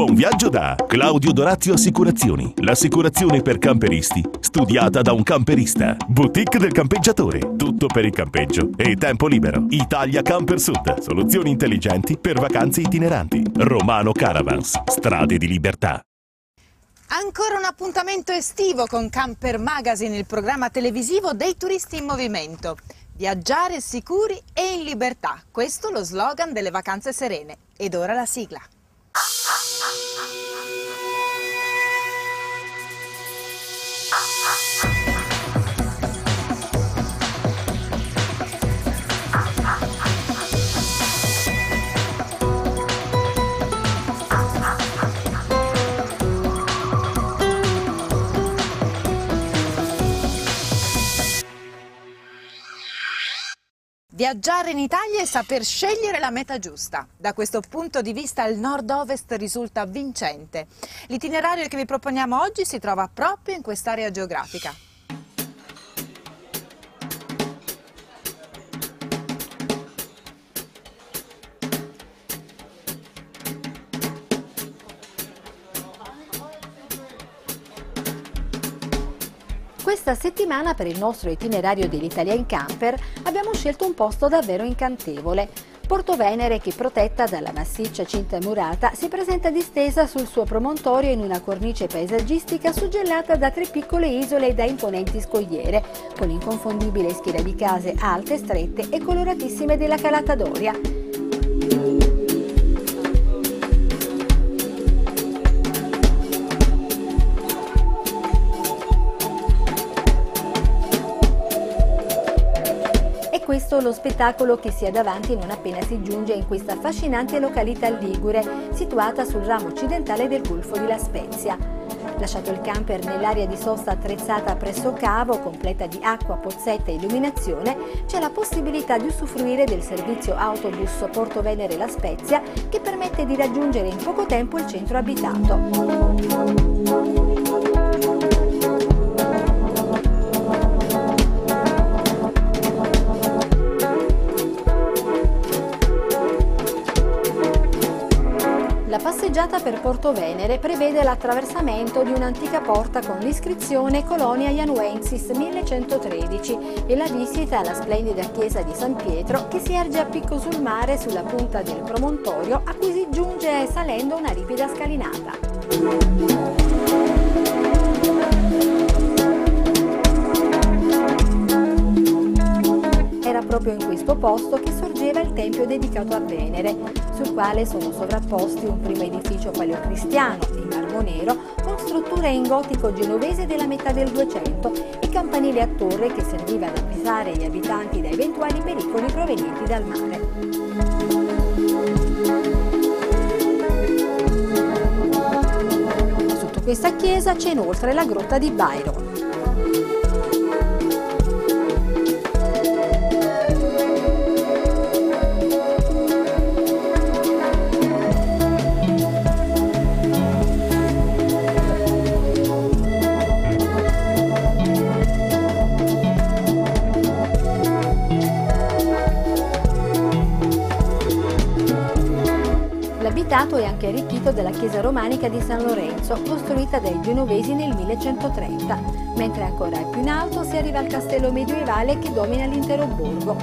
Buon viaggio da Claudio Dorazio Assicurazioni. L'assicurazione per camperisti, studiata da un camperista. Boutique del campeggiatore. Tutto per il campeggio e tempo libero. Italia Camper Sud. Soluzioni intelligenti per vacanze itineranti. Romano Caravans. Strade di libertà. Ancora un appuntamento estivo con Camper Magazine, il programma televisivo dei turisti in movimento. Viaggiare sicuri e in libertà, questo lo slogan delle vacanze serene. Ed ora la sigla. Viaggiare in Italia e saper scegliere la meta giusta. Da questo punto di vista il nord-ovest risulta vincente. L'itinerario che vi proponiamo oggi si trova proprio in quest'area geografica. Questa settimana per il nostro itinerario dell'Italia in camper abbiamo scelto un posto davvero incantevole. Porto Venere, che protetta dalla massiccia cinta murata, si presenta distesa sul suo promontorio in una cornice paesaggistica suggellata da tre piccole isole e da imponenti scogliere, con l'inconfondibile schiera di case alte, strette e coloratissime della Calata Doria. Questo lo spettacolo che si ha davanti non appena si giunge in questa affascinante località ligure, situata sul ramo occidentale del Golfo di La Spezia. Lasciato il camper nell'area di sosta attrezzata presso cavo, completa di acqua, pozzetta e illuminazione, c'è la possibilità di usufruire del servizio autobus Porto Venere La Spezia che permette di raggiungere in poco tempo il centro abitato. Passeggiata per Porto Venere prevede l'attraversamento di un'antica porta con l'iscrizione Colonia Ianuensis 1113 e la visita alla splendida chiesa di San Pietro che si erge a picco sul mare sulla punta del promontorio a cui si giunge salendo una ripida scalinata. Era proprio in questo posto che sorgeva il tempio dedicato a Venere, sul quale sono sovrapposti un primo edificio paleocristiano in marmo nero con strutture in gotico genovese della metà del 200 e campanile a torre che serviva ad avvisare gli abitanti da eventuali pericoli provenienti dal mare. Sotto questa chiesa c'è inoltre la grotta di Byron. Anche arricchito della chiesa romanica di San Lorenzo, costruita dai genovesi nel 1130, mentre ancora più in alto si arriva al castello medievale che domina l'intero borgo.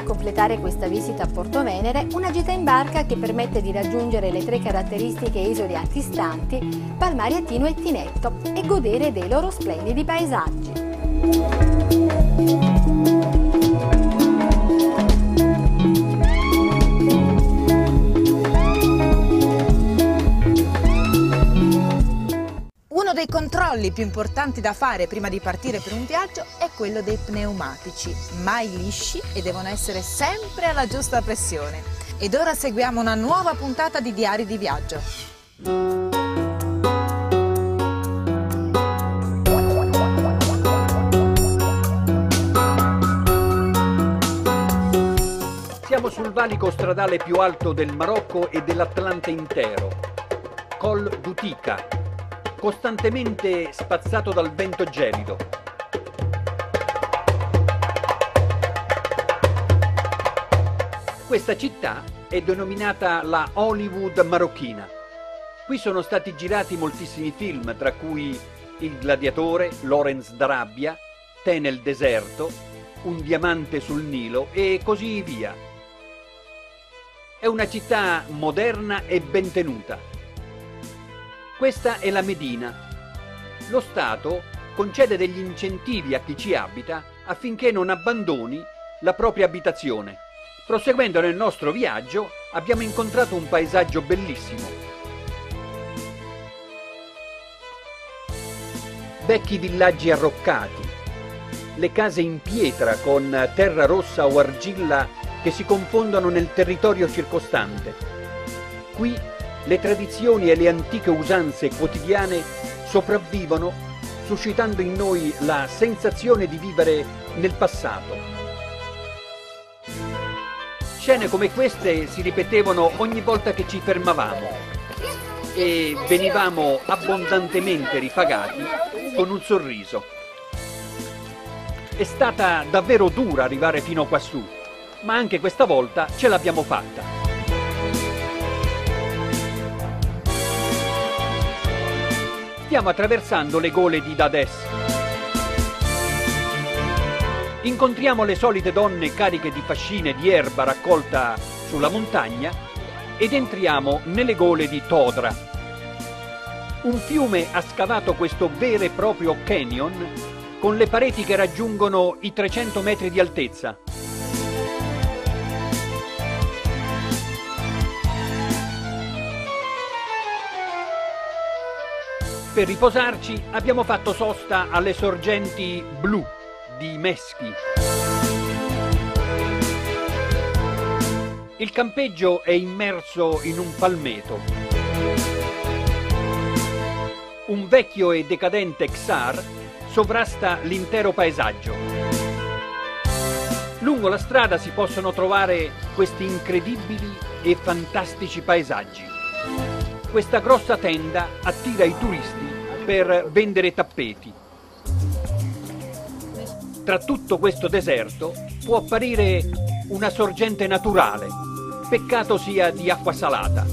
A completare questa visita a Porto Venere una gita in barca che permette di raggiungere le tre caratteristiche isole antistanti, Palmariatino e Tinetto, e godere dei loro splendidi paesaggi. Dei controlli più importanti da fare prima di partire per un viaggio è quello dei pneumatici, mai lisci e devono essere sempre alla giusta pressione. Ed ora seguiamo una nuova puntata di Diari di Viaggio. Siamo sul valico stradale più alto del Marocco e dell'Atlante intero Col d'Utica, costantemente spazzato dal vento gelido. Questa città è denominata la Hollywood marocchina. Qui sono stati girati moltissimi film, tra cui Il gladiatore, Lawrence d'Arabia, Te nel deserto, Un diamante sul Nilo e così via. È una città moderna e ben tenuta. Questa è la Medina. Lo Stato concede degli incentivi a chi ci abita affinché non abbandoni la propria abitazione. Proseguendo nel nostro viaggio abbiamo incontrato un paesaggio bellissimo. Vecchi villaggi arroccati, le case in pietra con terra rossa o argilla che si confondono nel territorio circostante. Qui le tradizioni e le antiche usanze quotidiane sopravvivono suscitando in noi la sensazione di vivere nel passato. Scene come queste si ripetevano ogni volta che ci fermavamo e venivamo abbondantemente rifagati con un sorriso. È stata davvero dura arrivare fino quassù, ma anche questa volta ce l'abbiamo fatta. Stiamo attraversando le gole di Dades. Incontriamo le solite donne cariche di fascine di erba raccolta sulla montagna ed entriamo nelle gole di Todra. Un fiume ha scavato questo vero e proprio canyon con le pareti che raggiungono i 300 metri di altezza. Per riposarci abbiamo fatto sosta alle sorgenti blu di Meschi. Il campeggio è immerso in un palmeto. Un vecchio e decadente Xar sovrasta l'intero paesaggio. Lungo la strada si possono trovare questi incredibili e fantastici paesaggi. Questa grossa tenda attira i turisti per vendere tappeti tra tutto questo deserto può apparire una sorgente naturale. Peccato sia di acqua salata.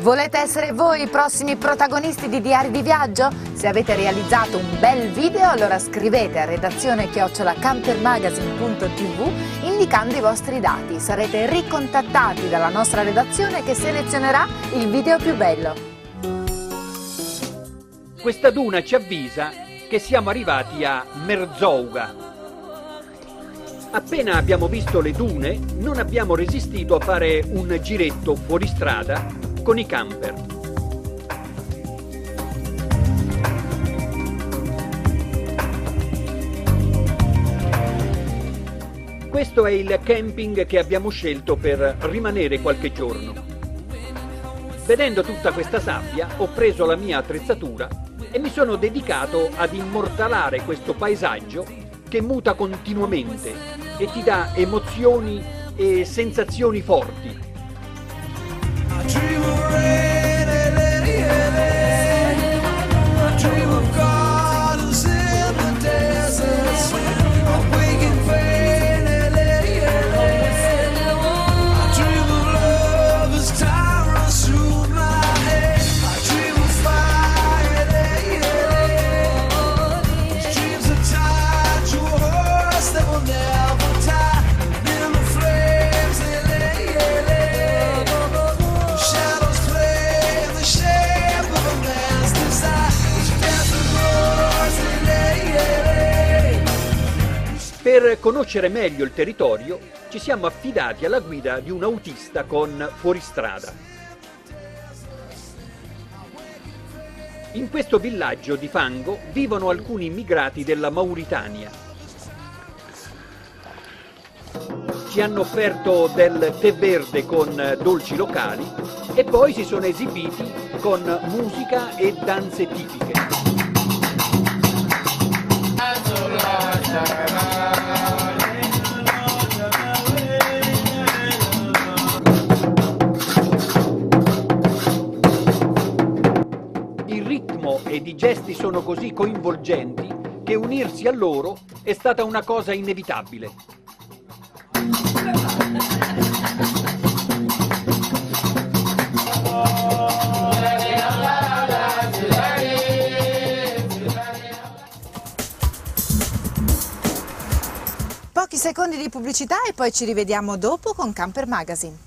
Volete essere voi i prossimi protagonisti di Diari di Viaggio? Se avete realizzato un bel video allora scrivete a redazione chiocciolacampermagazine.tv indicando i vostri dati. Sarete ricontattati dalla nostra redazione che selezionerà il video più bello. Questa duna ci avvisa che siamo arrivati a Merzouga. Appena abbiamo visto le dune, non abbiamo resistito a fare un giretto fuori strada con i camper. Questo è il camping che abbiamo scelto per rimanere qualche giorno. Vedendo tutta questa sabbia, ho preso la mia attrezzatura e mi sono dedicato ad immortalare questo paesaggio che muta continuamente e ti dà emozioni e sensazioni forti. Conoscere meglio il territorio ci siamo affidati alla guida di un autista con fuoristrada. In questo villaggio di fango vivono alcuni immigrati della Mauritania. Ci hanno offerto del tè verde con dolci locali e poi si sono esibiti con musica e danze tipiche. Ed i gesti sono così coinvolgenti che unirsi a loro è stata una cosa inevitabile. Pochi secondi di pubblicità e poi ci rivediamo dopo con Camper Magazine.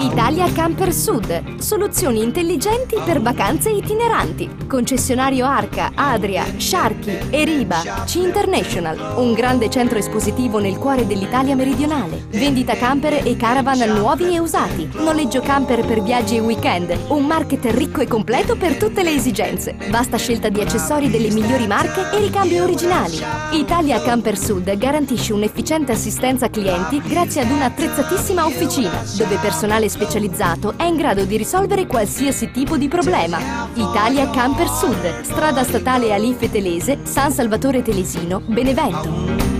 Italia Camper Sud. Soluzioni intelligenti per vacanze itineranti. Concessionario Arca, Adria, Sharky, Eriba, C International. Un grande centro espositivo nel cuore dell'Italia meridionale. Vendita camper e caravan nuovi e usati. Noleggio camper per viaggi e weekend. Un market ricco e completo per tutte le esigenze. Vasta scelta di accessori delle migliori marche e ricambi originali. Italia Camper Sud garantisce un'efficiente assistenza clienti grazie ad un'attrezzatissima officina, dove personale specializzato è in grado di risolvere qualsiasi tipo di problema. Italia Camper Sud, strada statale Alife Telese, San Salvatore Telesino, Benevento.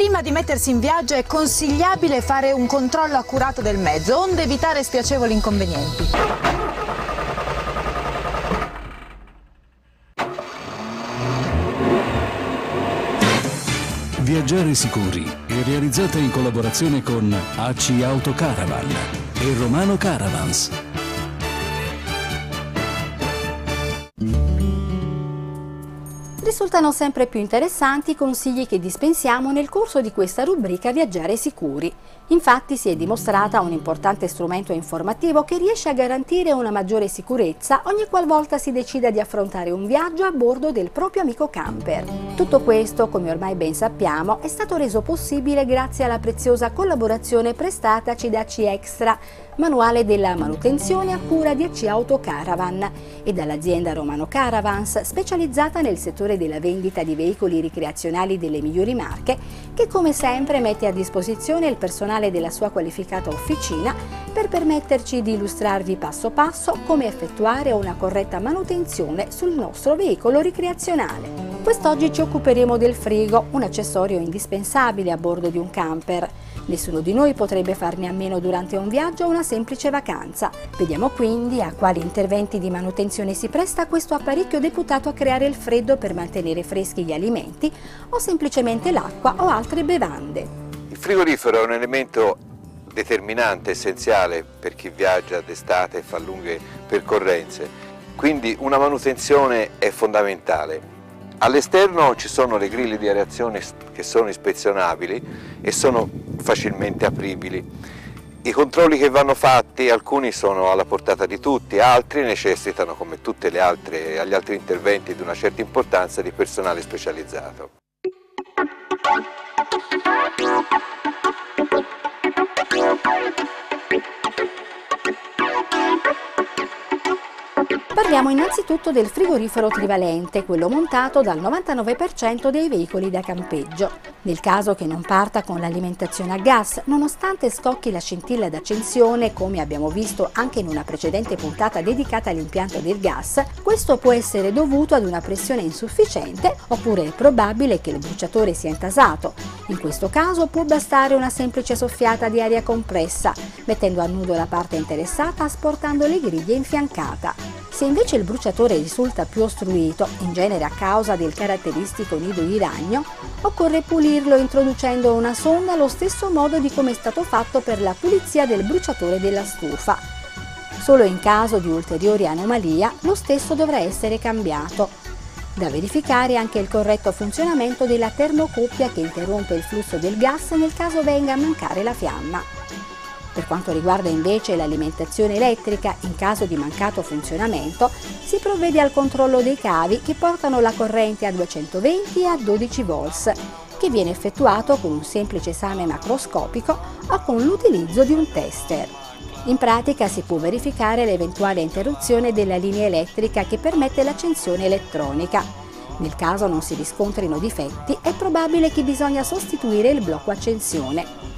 Prima di mettersi in viaggio è consigliabile fare un controllo accurato del mezzo, onde evitare spiacevoli inconvenienti. Viaggiare sicuri è realizzata in collaborazione con AC Auto Caravan e Romano Caravans. Risultano sempre più interessanti i consigli che dispensiamo nel corso di questa rubrica Viaggiare sicuri. Infatti si è dimostrata un importante strumento informativo che riesce a garantire una maggiore sicurezza ogni qualvolta si decida di affrontare un viaggio a bordo del proprio amico camper. Tutto questo, come ormai ben sappiamo, è stato reso possibile grazie alla preziosa collaborazione prestataci da C Extra, manuale della manutenzione a cura di AC Auto Caravan e dall'azienda Romano Caravans specializzata nel settore della vendita di veicoli ricreazionali delle migliori marche che come sempre mette a disposizione il personale della sua qualificata officina per permetterci di illustrarvi passo passo come effettuare una corretta manutenzione sul nostro veicolo ricreazionale. Quest'oggi ci occuperemo del frigo, un accessorio indispensabile a bordo di un camper. Nessuno di noi potrebbe farne a meno durante un viaggio o una semplice vacanza. Vediamo quindi a quali interventi di manutenzione si presta questo apparecchio deputato a creare il freddo per mantenere freschi gli alimenti o semplicemente l'acqua o altre bevande. Il frigorifero è un elemento determinante, essenziale per chi viaggia d'estate e fa lunghe percorrenze, quindi una manutenzione è fondamentale. All'esterno ci sono le griglie di areazione che sono ispezionabili e sono facilmente apribili. I controlli che vanno fatti, alcuni sono alla portata di tutti, altri necessitano, come tutti gli altri interventi di una certa importanza, di personale specializzato. Parliamo innanzitutto del frigorifero trivalente, quello montato dal 99% dei veicoli da campeggio. Nel caso che non parta con l'alimentazione a gas, nonostante scocchi la scintilla d'accensione, come abbiamo visto anche in una precedente puntata dedicata all'impianto del gas, questo può essere dovuto ad una pressione insufficiente oppure è probabile che il bruciatore sia intasato. In questo caso può bastare una semplice soffiata di aria compressa, mettendo a nudo la parte interessata asportando le griglie in fiancata. Se invece il bruciatore risulta più ostruito, in genere a causa del caratteristico nido di ragno, occorre pulirlo introducendo una sonda allo stesso modo di come è stato fatto per la pulizia del bruciatore della stufa. Solo in caso di ulteriori anomalia lo stesso dovrà essere cambiato. Da verificare anche il corretto funzionamento della termocuppia che interrompe il flusso del gas nel caso venga a mancare la fiamma. Per quanto riguarda invece l'alimentazione elettrica, in caso di mancato funzionamento, si provvede al controllo dei cavi che portano la corrente a 220 e a 12 volts, che viene effettuato con un semplice esame macroscopico o con l'utilizzo di un tester. In pratica si può verificare l'eventuale interruzione della linea elettrica che permette l'accensione elettronica. Nel caso non si riscontrino difetti, è probabile che bisogna sostituire il blocco accensione.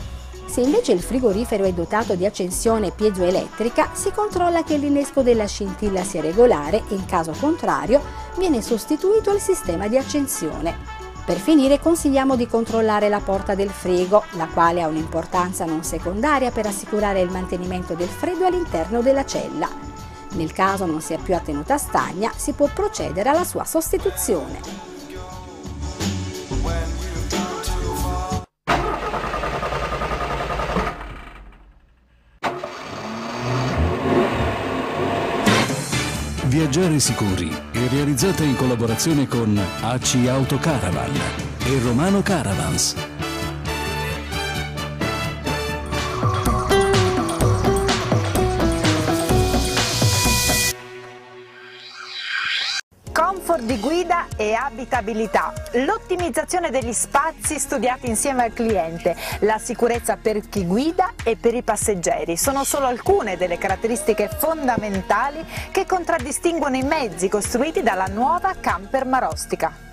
Se invece il frigorifero è dotato di accensione piezoelettrica, si controlla che l'innesco della scintilla sia regolare e in caso contrario viene sostituito il sistema di accensione. Per finire consigliamo di controllare la porta del frigo, la quale ha un'importanza non secondaria per assicurare il mantenimento del freddo all'interno della cella. Nel caso non sia più a tenuta stagna, si può procedere alla sua sostituzione. Viaggiare sicuri è realizzata in collaborazione con AC Auto Caravan e Romano Caravans. Abitabilità, l'ottimizzazione degli spazi studiati insieme al cliente, la sicurezza per chi guida e per i passeggeri sono solo alcune delle caratteristiche fondamentali che contraddistinguono i mezzi costruiti dalla nuova camper marostica.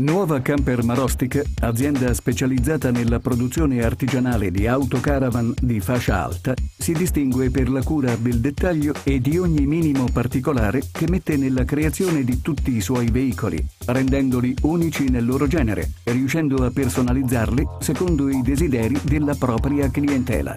Nuova Camper Marostic, azienda specializzata nella produzione artigianale di autocaravan di fascia alta, si distingue per la cura del dettaglio e di ogni minimo particolare che mette nella creazione di tutti i suoi veicoli, rendendoli unici nel loro genere e riuscendo a personalizzarli secondo i desideri della propria clientela.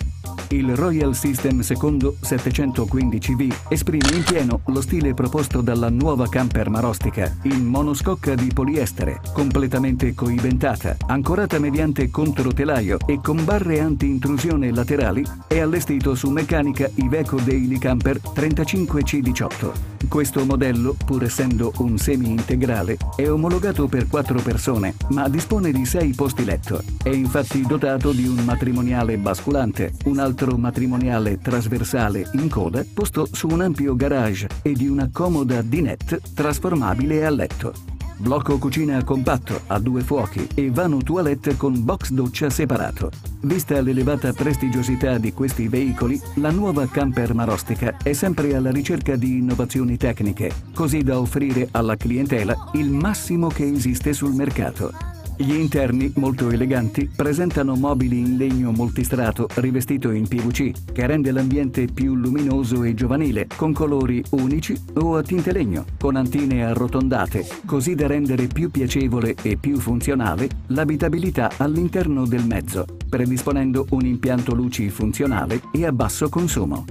Il Royal System secondo 715V esprime in pieno lo stile proposto dalla nuova camper marostica in monoscocca di poliestere, completamente coibentata, ancorata mediante controtelaio e con barre anti-intrusione laterali e allestito su meccanica Iveco Daily Camper 35C18. Questo modello, pur essendo un semi-integrale, è omologato per 4 persone, ma dispone di 6 posti letto. È infatti dotato di un matrimoniale basculante, un altro matrimoniale trasversale in coda posto su un ampio garage e di una comoda dinette trasformabile a letto blocco cucina compatto a due fuochi e vano toilette con box doccia separato. Vista l'elevata prestigiosità di questi veicoli, la nuova camper marostica è sempre alla ricerca di innovazioni tecniche, così da offrire alla clientela il massimo che esiste sul mercato. Gli interni, molto eleganti, presentano mobili in legno multistrato rivestito in PVC, che rende l'ambiente più luminoso e giovanile, con colori unici o a tinte legno, con antine arrotondate, così da rendere più piacevole e più funzionale l'abitabilità all'interno del mezzo, predisponendo un impianto luci funzionale e a basso consumo.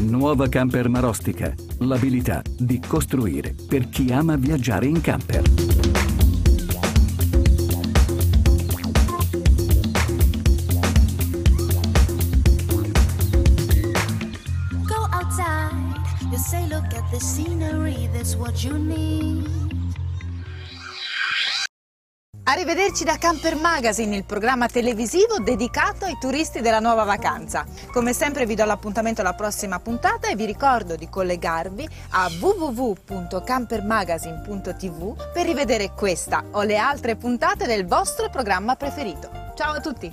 Nuova Camper Marostica, l'abilità di costruire per chi ama viaggiare in camper. Arrivederci da Camper Magazine, il programma televisivo dedicato ai turisti della nuova vacanza. Come sempre vi do l'appuntamento alla prossima puntata e vi ricordo di collegarvi a www.campermagazine.tv per rivedere questa o le altre puntate del vostro programma preferito. Ciao a tutti!